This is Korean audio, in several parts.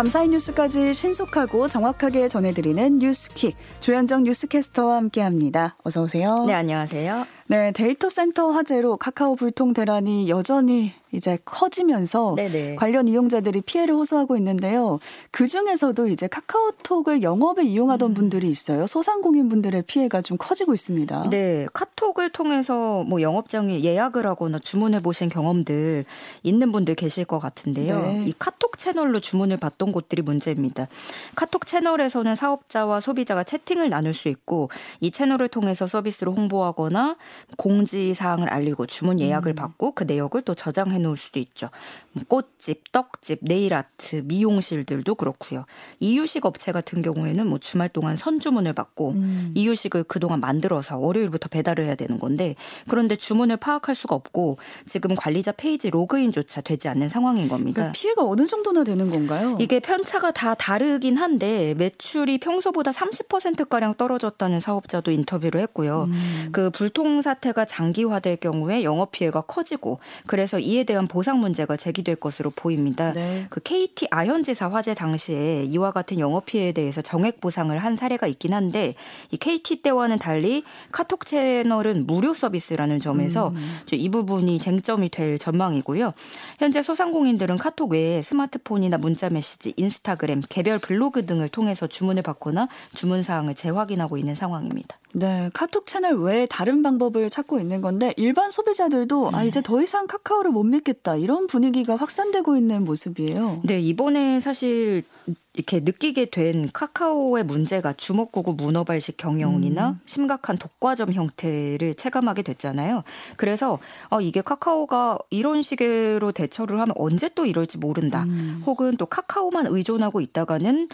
밤사이 뉴스까지 신속하고 정확하게 전해드리는 뉴스퀵 조현정 뉴스캐스터와 함께합니다. 어서 오세요. 네, 안녕하세요. 네, 데이터 센터 화재로 카카오 불통 대란이 여전히 이제 커지면서 네네. 관련 이용자들이 피해를 호소하고 있는데요. 그 중에서도 이제 카카오톡을 영업에 이용하던 음. 분들이 있어요. 소상공인 분들의 피해가 좀 커지고 있습니다. 네, 카톡을 통해서 뭐 영업장에 예약을 하거나 주문해 보신 경험들 있는 분들 계실 것 같은데요. 네. 이 카톡 채널로 주문을 받던 곳들이 문제입니다. 카톡 채널에서는 사업자와 소비자가 채팅을 나눌 수 있고 이 채널을 통해서 서비스를 홍보하거나 공지 사항을 알리고 주문 예약을 음. 받고 그 내역을 또 저장해 놓을 수도 있죠. 뭐 꽃집, 떡집, 네일 아트, 미용실들도 그렇고요. 이유식 업체 같은 경우에는 뭐 주말 동안 선주문을 받고 음. 이유식을 그동안 만들어서 월요일부터 배달을 해야 되는 건데 그런데 주문을 파악할 수가 없고 지금 관리자 페이지 로그인조차 되지 않는 상황인 겁니다. 그러니까 피해가 어느 정도나 되는 건가요? 이게 편차가 다 다르긴 한데 매출이 평소보다 30%가량 떨어졌다는 사업자도 인터뷰를 했고요. 음. 그 불통 사 태가 장기화될 경우에 영업 피해가 커지고 그래서 이에 대한 보상 문제가 제기될 것으로 보입니다. 네. 그 KT 아현지사 화재 당시에 이와 같은 영업 피해에 대해서 정액 보상을 한 사례가 있긴 한데 이 KT 때와는 달리 카톡 채널은 무료 서비스라는 점에서 음. 이 부분이 쟁점이 될 전망이고요. 현재 소상공인들은 카톡 외에 스마트폰이나 문자 메시지, 인스타그램, 개별 블로그 등을 통해서 주문을 받거나 주문 사항을 재확인하고 있는 상황입니다. 네, 카톡 채널 외에 다른 방법 을 찾고 있는 건데 일반 소비자들도 아, 네. 아 이제 더 이상 카카오를 못 믿겠다 이런 분위기가 확산되고 있는 모습이에요. 네, 이번에 사실 이렇게 느끼게 된 카카오의 문제가 주먹구구 문어발식 경영이나 음. 심각한 독과점 형태를 체감하게 됐잖아요. 그래서 어, 이게 카카오가 이런 식으로 대처를 하면 언제 또 이럴지 모른다. 음. 혹은 또 카카오만 의존하고 있다가는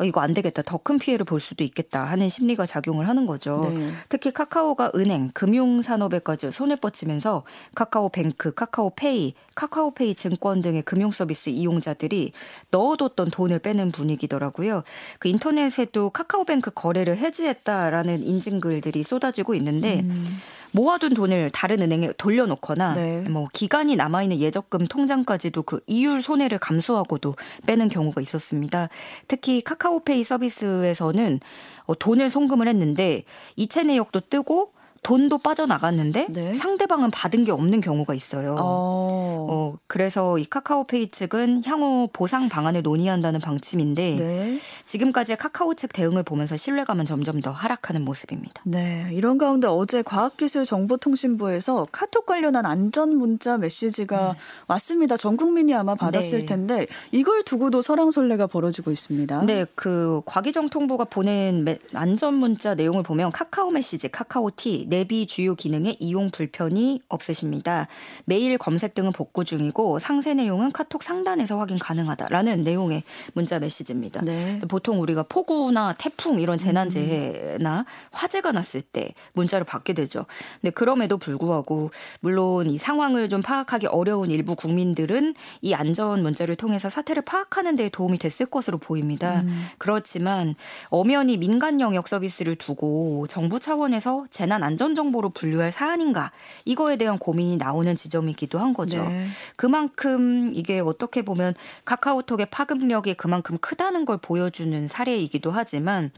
어, 이거 안 되겠다. 더 큰 피해를 볼 수도 있겠다 하는 심리가 작용을 하는 거죠. 네. 특히 카카오가 은행, 금융 산업에까지 손을 뻗치면서 카카오뱅크, 카카오페이, 카카오페이 증권 등의 금융 서비스 이용자들이 넣어뒀던 돈을 빼는 분위기더라고요. 그 인터넷에도 카카오뱅크 거래를 해지했다라는 인증글들이 쏟아지고 있는데 음. 모아둔 돈을 다른 은행에 돌려놓거나 네. 뭐 기간이 남아있는 예적금 통장까지도 그 이율 손해를 감수하고도 빼는 경우가 있었습니다. 특히 카카오페이 서비스에서는 어, 돈을 송금을 했는데 이체 내역도 뜨고 돈도 빠져나갔는데 네. 상대방은 받은 게 없는 경우가 있어요. 어. 어. 그래서 이 카카오페이 측은 향후 보상 방안을 논의한다는 방침인데 네. 지금까지의 카카오 측 대응을 보면서 신뢰감은 점점 더 하락하는 모습입니다. 네, 이런 가운데 어제 과학기술정보통신부에서 카톡 관련한 안전 문자 메시지가 네. 왔습니다. 전 국민이 아마 받았을 네. 텐데 이걸 두고도 설왕설래가 벌어지고 있습니다. 네, 그 과기정통부가 보낸 안전 문자 내용을 보면 카카오 메시지, 카카오티 내비 주요 기능에 이용 불편이 없으십니다. 메일 검색 등은 복구 중이고 상세 내용은 카톡 상단에서 확인 가능하다라는 내용의 문자 메시지입니다. 네. 보통 우리가 폭우나 태풍 이런 재난재해나 화재가 났을 때 문자를 받게 되죠. 근데 그럼에도 불구하고 물론 이 상황을 좀 파악하기 어려운 일부 국민들은 이 안전 문자를 통해서 사태를 파악하는 데 도움이 됐을 것으로 보입니다. 음. 그렇지만 엄연히 민간 영역 서비스를 두고 정부 차원에서 재난 안전 안전 정보로 분류할 사안인가 이거에 대한 고민이 나오는 지점이기도 한 거죠. 네. 그만큼 이게 어떻게 보면 카카오톡의 파급력이 그만큼 크다는 걸 보여주는 사례이기도 하지만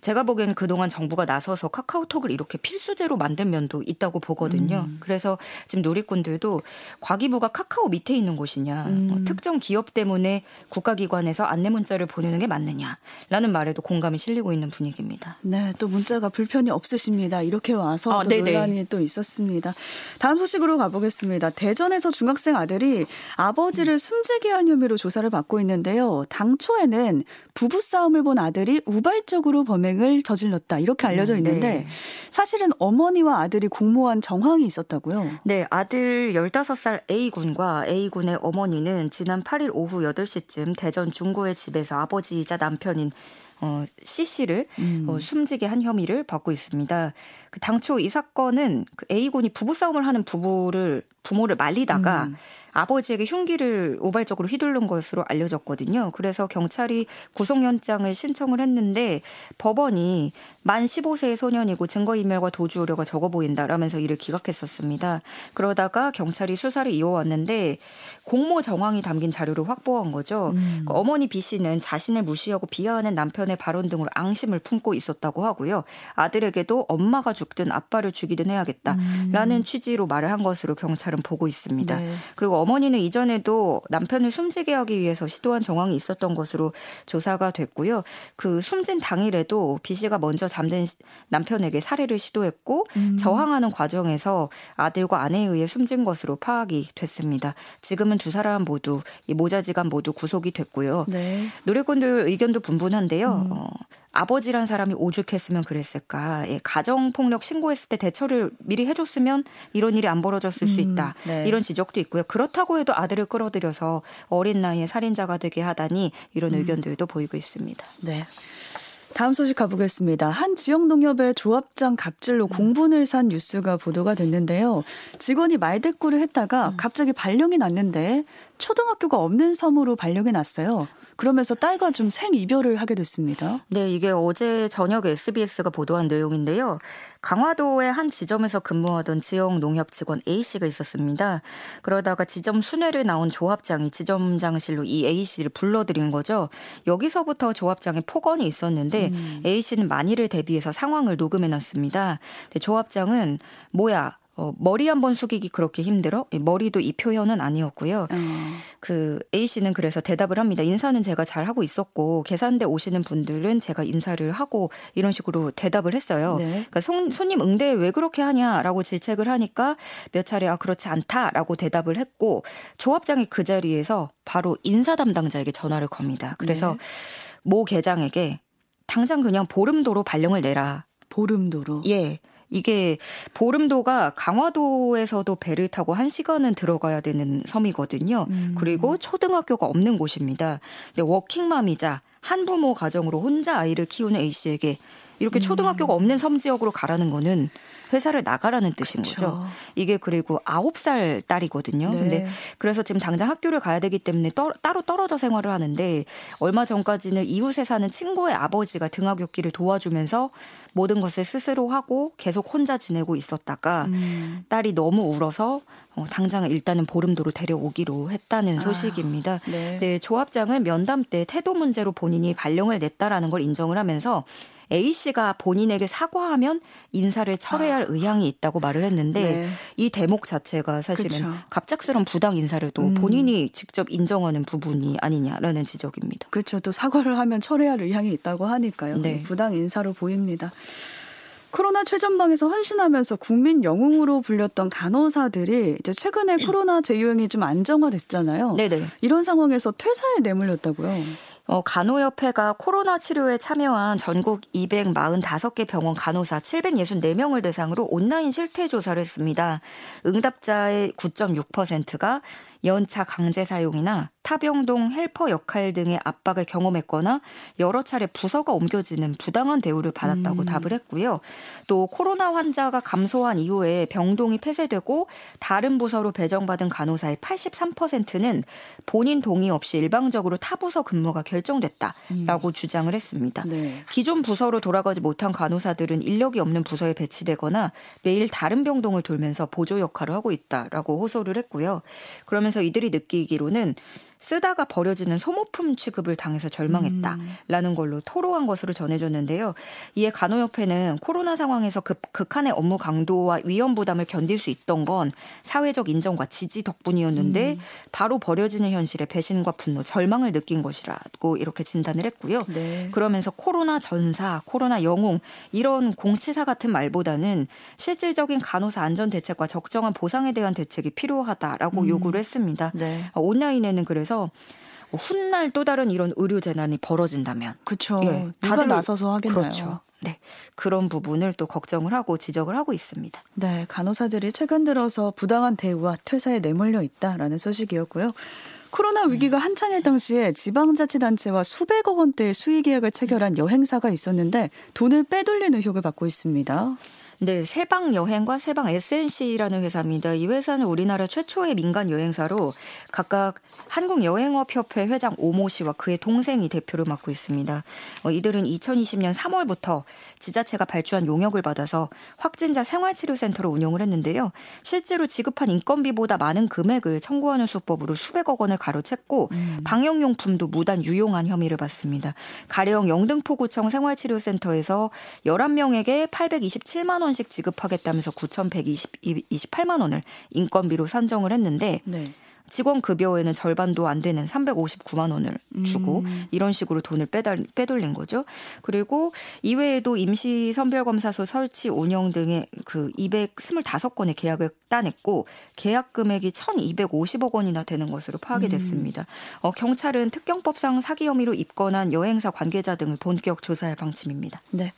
제가 보기에는 그동안 정부가 나서서 카카오톡을 이렇게 필수제로 만든 면도 있다고 보거든요. 음. 그래서 지금 누리꾼들도 과기부가 카카오 밑에 있는 곳이냐 음. 뭐 특정 기업 때문에 국가기관에서 안내 문자를 보내는 게 맞느냐라는 말에도 공감이 실리고 있는 분위기입니다. 네, 또 문자가 불편이 없으십니다. 이렇게 와서 나서 아, 또 논란이 또 있었습니다. 다음 소식으로 가보겠습니다. 대전에서 중학생 아들이 아버지를 숨지게 한 혐의로 조사를 받고 있는데요. 당초에는 부부 싸움을 본 아들이 우발적으로 범행을 저질렀다 이렇게 알려져 음, 있는데 네. 사실은 어머니와 아들이 공모한 정황이 있었다고요. 네, 아들 15살 A군과 A군의 어머니는 지난 8일 오후 8시쯤 대전 중구의 집에서 아버지이자 남편인 어, C 씨를 음. 어, 숨지게 한 혐의를 받고 있습니다. 그 당초 이 사건은 그 A 군이 부부 싸움을 하는 부부를 부모를 말리다가 음. 아버지에게 흉기를 우발적으로 휘두른 것으로 알려졌거든요. 그래서 경찰이 구속영장을 신청을 했는데 법원이 만 15세의 소년이고 증거인멸과 도주 우려가 적어 보인다라면서 이를 기각했었습니다. 그러다가 경찰이 수사를 이어왔는데 공모 정황이 담긴 자료를 확보한 거죠. 음. 그 어머니 B 씨는 자신을 무시하고 비하하는 남편의 발언 등으로 앙심을 품고 있었다고 하고요. 아들에게도 엄마가 죽든 아빠를 죽이든 해야겠다라는 음. 취지로 말을 한 것으로 경찰은 보고 있습니다. 네. 그리고 어머니는 이전에도 남편을 숨지게 하기 위해서 시도한 정황이 있었던 것으로 조사가 됐고요. 그 숨진 당일에도 B 씨가 먼저 잠든 남편에게 살해를 시도했고 음. 저항하는 과정에서 아들과 아내에 의해 숨진 것으로 파악이 됐습니다. 지금은 두 사람 모두 이 모자지간 모두 구속이 됐고요. 네. 노래꾼들 의견도 분분한데요. 음. 어, 아버지란 사람이 오죽했으면 그랬을까. 예, 가정 폭력 신고했을 때 대처를 미리 해줬으면 이런 일이 안 벌어졌을 음, 수 있다. 네. 이런 지적도 있고요. 그렇다고 해도 아들을 끌어들여서 어린 나이에 살인자가 되게 하다니 이런 음. 의견들도 보이고 있습니다. 네. 다음 소식 가보겠습니다. 한 지역 농협의 조합장 갑질로 음. 공분을 산 뉴스가 보도가 됐는데요. 직원이 말대꾸를 했다가 음. 갑자기 발령이 났는데 초등학교가 없는 섬으로 발령이 났어요. 그러면서 딸과 좀 생이별을 하게 됐습니다. 네, 이게 어제 저녁 SBS가 보도한 내용인데요. 강화도의 한 지점에서 근무하던 지역 농협 직원 A 씨가 있었습니다. 그러다가 지점 순회를 나온 조합장이 지점장실로 이 A 씨를 불러들인 거죠. 여기서부터 조합장에 폭언이 있었는데 음. A 씨는 만일을 대비해서 상황을 녹음해놨습니다. 조합장은 뭐야 어, 머리 한 번 숙이기 그렇게 힘들어? 머리도 이 표현은 아니었고요. 어. 그 A 씨는 그래서 대답을 합니다. 인사는 제가 잘 하고 있었고 계산대 오시는 분들은 제가 인사를 하고 이런 식으로 대답을 했어요. 네. 그러니까 손, 손님 응대 왜 그렇게 하냐라고 질책을 하니까 몇 차례 아 그렇지 않다라고 대답을 했고 조합장이 그 자리에서 바로 인사 담당자에게 전화를 겁니다. 그래서 네. 모 계장에게 당장 그냥 보름도로 발령을 내라. 보름도로. 예. 이게 보름도가 강화도에서도 배를 타고 한 시간은 들어가야 되는 섬이거든요. 음. 그리고 초등학교가 없는 곳입니다. 근데 워킹맘이자 한부모 가정으로 혼자 아이를 키우는 A 씨에게 이렇게 음. 초등학교가 없는 섬 지역으로 가라는 거는 회사를 나가라는 뜻인 그쵸. 거죠. 이게 그리고 아홉 살 딸이거든요. 네. 근데 그래서 지금 당장 학교를 가야 되기 때문에 떠, 따로 떨어져 생활을 하는데 얼마 전까지는 이웃에 사는 친구의 아버지가 등하굣길을 도와주면서 모든 것을 스스로 하고 계속 혼자 지내고 있었다가 음. 딸이 너무 울어서 어, 당장 일단은 보름도로 데려오기로 했다는 아, 소식입니다. 아, 네. 네, 조합장은 면담 때 태도 문제로 본인이 발령을 냈다라는 걸 인정을 하면서 A 씨가 본인에게 사과하면 인사를 철회할 아. 의향이 있다고 말을 했는데 네. 이 대목 자체가 사실은 그쵸. 갑작스런 부당 인사를 또 음. 본인이 직접 인정하는 부분이 아니냐라는 지적입니다. 그렇죠. 또 사과를 하면 철회할 의향이 있다고 하니까요. 네. 부당 인사로 보입니다. 코로나 최전방에서 헌신하면서 국민 영웅으로 불렸던 간호사들이 이제 최근에 코로나 재유행이 좀 안정화됐잖아요. 네네. 이런 상황에서 퇴사에 내몰렸다고요. 어, 간호협회가 코로나 치료에 참여한 전국 245개 병원 간호사 764명을 대상으로 온라인 실태 조사를 했습니다. 응답자의 9.6%가 연차 강제 사용이나 타병동 헬퍼 역할 등의 압박을 경험했거나 여러 차례 부서가 옮겨지는 부당한 대우를 받았다고 음. 답을 했고요. 또 코로나 환자가 감소한 이후에 병동이 폐쇄되고 다른 부서로 배정받은 간호사의 83%는 본인 동의 없이 일방적으로 타 부서 근무가 결정됐다라고 음. 주장을 했습니다. 네. 기존 부서로 돌아가지 못한 간호사들은 인력이 없는 부서에 배치되거나 매일 다른 병동을 돌면서 보조 역할을 하고 있다라고 호소를 했고요. 그러면서 이들이 느끼기로는 쓰다가 버려지는 소모품 취급을 당해서 절망했다라는 음. 걸로 토로한 것으로 전해졌는데요. 이에 간호협회는 코로나 상황에서 급, 극한의 업무 강도와 위험 부담을 견딜 수 있던 건 사회적 인정과 지지 덕분이었는데 음. 바로 버려지는 현실에 배신과 분노, 절망을 느낀 것이라고 이렇게 진단을 했고요. 네. 그러면서 코로나 전사, 코로나 영웅 이런 공치사 같은 말보다는 실질적인 간호사 안전 대책과 적정한 보상에 대한 대책이 필요하다라고 음. 요구를 했습니다. 네. 온라인에는 그래서 그래서 훗날 또 다른 이런 의료 재난이 벌어진다면 그렇죠. 예, 다들 나서서 하겠나요? 그렇죠. 네. 그런 부분을 또 걱정을 하고 지적을 하고 있습니다. 네, 간호사들이 최근 들어서 부당한 대우와 퇴사에 내몰려 있다라는 소식이었고요. 코로나 위기가 한창일 당시에 지방자치단체와 수백억 원대의 수의 계약을 체결한 여행사가 있었는데 돈을 빼돌리는 의혹을 받고 있습니다. 네, 세방 여행과 세방 SNC라는 회사입니다. 이 회사는 우리나라 최초의 민간 여행사로 각각 한국여행업협회 회장 오모 씨와 그의 동생이 대표를 맡고 있습니다. 어, 이들은 2020년 3월부터 지자체가 발주한 용역을 받아서 확진자 생활치료센터로 운영을 했는데요. 실제로 지급한 인건비보다 많은 금액을 청구하는 수법으로 수백억 원을 가로챘고 음. 방역용품도 무단 유용한 혐의를 받습니다. 가령 영등포구청 생활치료센터에서 11명에게 827만 원씩 지급하겠다면서 9,128만 원을 인건비로 산정을 했는데 네. 직원 급여에는 절반도 안 되는 359만 원을 주고 음. 이런 식으로 돈을 빼달, 빼돌린 거죠. 그리고 이외에도 임시 선별검사소 설치 운영 등의 그 225건의 계약을 따냈고 계약 금액이 1,250억 원이나 되는 것으로 파악이 음. 됐습니다. 음. 어, 경찰은 특경법상 사기 혐의로 입건한 여행사 관계자 등을 본격 조사할 방침입니다. 네.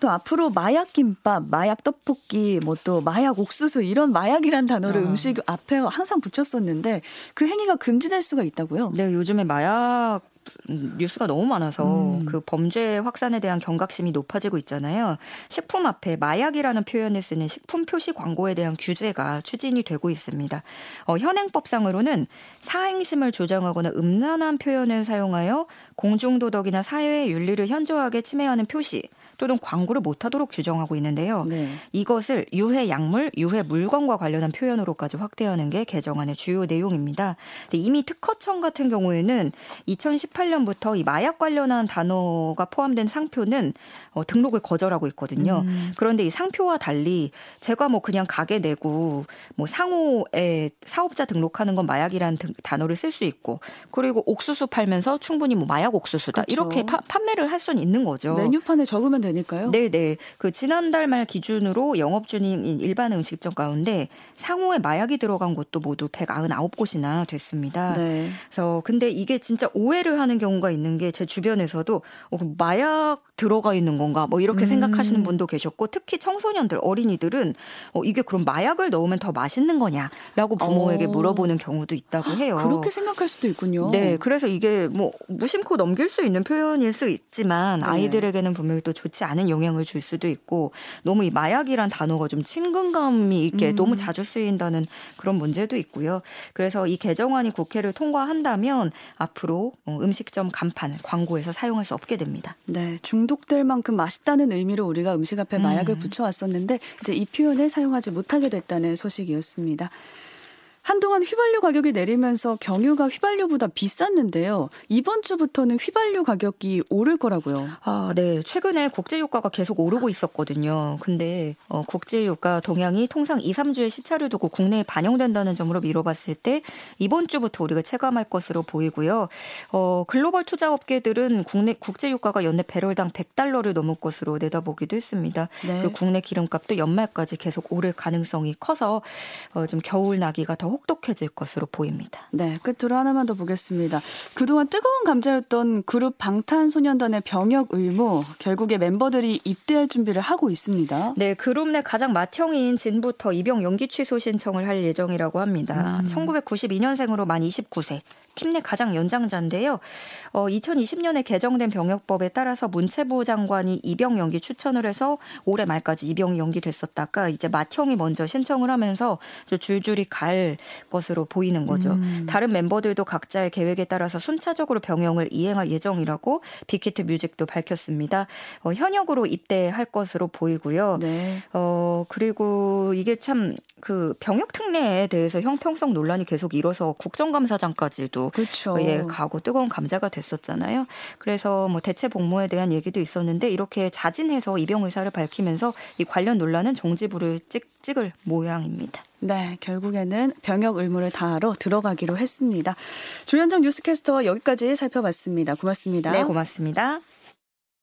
또 앞으로 마약 김밥, 마약 떡볶이, 뭐 또 마약 옥수수 이런 마약이란 단어를 아. 음식 앞에 항상 붙였었는데 그 행위가 금지될 수가 있다고요? 네, 요즘에 마약 뉴스가 너무 많아서 음. 그 범죄 확산에 대한 경각심이 높아지고 있잖아요. 식품 앞에 마약이라는 표현을 쓰는 식품 표시 광고에 대한 규제가 추진이 되고 있습니다. 어, 현행법상으로는 사행심을 조장하거나 음란한 표현을 사용하여 공중도덕이나 사회의 윤리를 현저하게 침해하는 표시 또는 광고를 못하도록 규정하고 있는데요. 네. 이것을 유해 약물, 유해 물건과 관련한 표현으로까지 확대하는 게 개정안의 주요 내용입니다. 이미 특허청 같은 경우에는 2018 년부터 이 마약 관련한 단어가 포함된 상표는 어, 등록을 거절하고 있거든요. 음. 그런데 이 상표와 달리 제가 뭐 그냥 가게 내고 뭐 상호에 사업자 등록하는 건 마약이라는 단어를 쓸 수 있고 그리고 옥수수 팔면서 충분히 뭐 마약 옥수수다 그렇죠. 이렇게 파, 판매를 할 수는 있는 거죠. 메뉴판에 적으면 되니까요. 네 네. 그 지난달 말 기준으로 영업 중인 일반 음식점 가운데 상호에 마약이 들어간 곳도 모두 199곳이나 됐습니다. 네. 그래서 근데 이게 진짜 오해를 하는 경우가 있는 게 제 주변에서도 어, 마약 들어가 있는 건가 뭐 이렇게 음. 생각하시는 분도 계셨고 특히 청소년들 어린이들은 어, 이게 그럼 마약을 넣으면 더 맛있는 거냐라고 부모에게 어. 물어보는 경우도 있다고 해요. 그렇게 생각할 수도 있군요. 네, 그래서 이게 뭐 무심코 넘길 수 있는 표현일 수 있지만 네. 아이들에게는 분명히 또 좋지 않은 영향을 줄 수도 있고 너무 이 마약이란 단어가 좀 친근감이 있게 음. 너무 자주 쓰인다는 그런 문제도 있고요. 그래서 이 개정안이 국회를 통과한다면 앞으로 어, 음식점 간판 광고에서 사용할 수 없게 됩니다. 네, 중 중독될 만큼 맛있다는 의미로 우리가 음식 앞에 마약을 음. 붙여왔었는데 이제 이 표현을 사용하지 못하게 됐다는 소식이었습니다. 한동안 휘발유 가격이 내리면서 경유가 휘발유보다 비쌌는데요. 이번 주부터는 휘발유 가격이 오를 거라고요. 아, 네. 최근에 국제 유가가 계속 오르고 있었거든요. 근데 어, 국제 유가 동향이 통상 2, 3주의 시차를 두고 국내에 반영된다는 점으로 미뤄봤을 때 이번 주부터 우리가 체감할 것으로 보이고요. 어, 글로벌 투자 업계들은 국내 국제 유가가 연내 배럴당 100달러를 넘을 것으로 내다보기도 했습니다. 네. 그리고 국내 기름값도 연말까지 계속 오를 가능성이 커서 어, 좀 겨울 나기가 더 혹독해질 것으로 보입니다. 네, 끝으로 하나만 더 보겠습니다. 그동안 뜨거운 감자였던 그룹 방탄소년단의 병역 의무 결국에 멤버들이 입대할 준비를 하고 있습니다. 네, 그룹 내 가장 맏형인 진부터 입영 연기 취소 신청을 할 예정이라고 합니다. 음. 1992년생으로 만 29세. 팀내 가장 연장자인데요. 어, 2020년에 개정된 병역법에 따라서 문체부 장관이 입영 연기 추천을 해서 올해 말까지 입영이 연기됐었다가 이제 맏형이 먼저 신청을 하면서 줄줄이 갈 것으로 보이는 거죠. 음. 다른 멤버들도 각자의 계획에 따라서 순차적으로 병영을 이행할 예정이라고 빅히트 뮤직도 밝혔습니다. 어, 현역으로 입대할 것으로 보이고요. 네. 어, 그리고 이게 참 그 병역 특례에 대해서 형평성 논란이 계속 일어서 국정감사장까지도 그렇죠. 예, 가고 뜨거운 감자가 됐었잖아요. 그래서 뭐 대체 복무에 대한 얘기도 있었는데 이렇게 자진해서 입영 의사를 밝히면서 이 관련 논란은 정지부를 찍, 찍을 모양입니다. 네, 결국에는 병역 의무를 다하러 들어가기로 했습니다. 조현정 뉴스캐스터와 여기까지 살펴봤습니다. 고맙습니다. 네, 고맙습니다.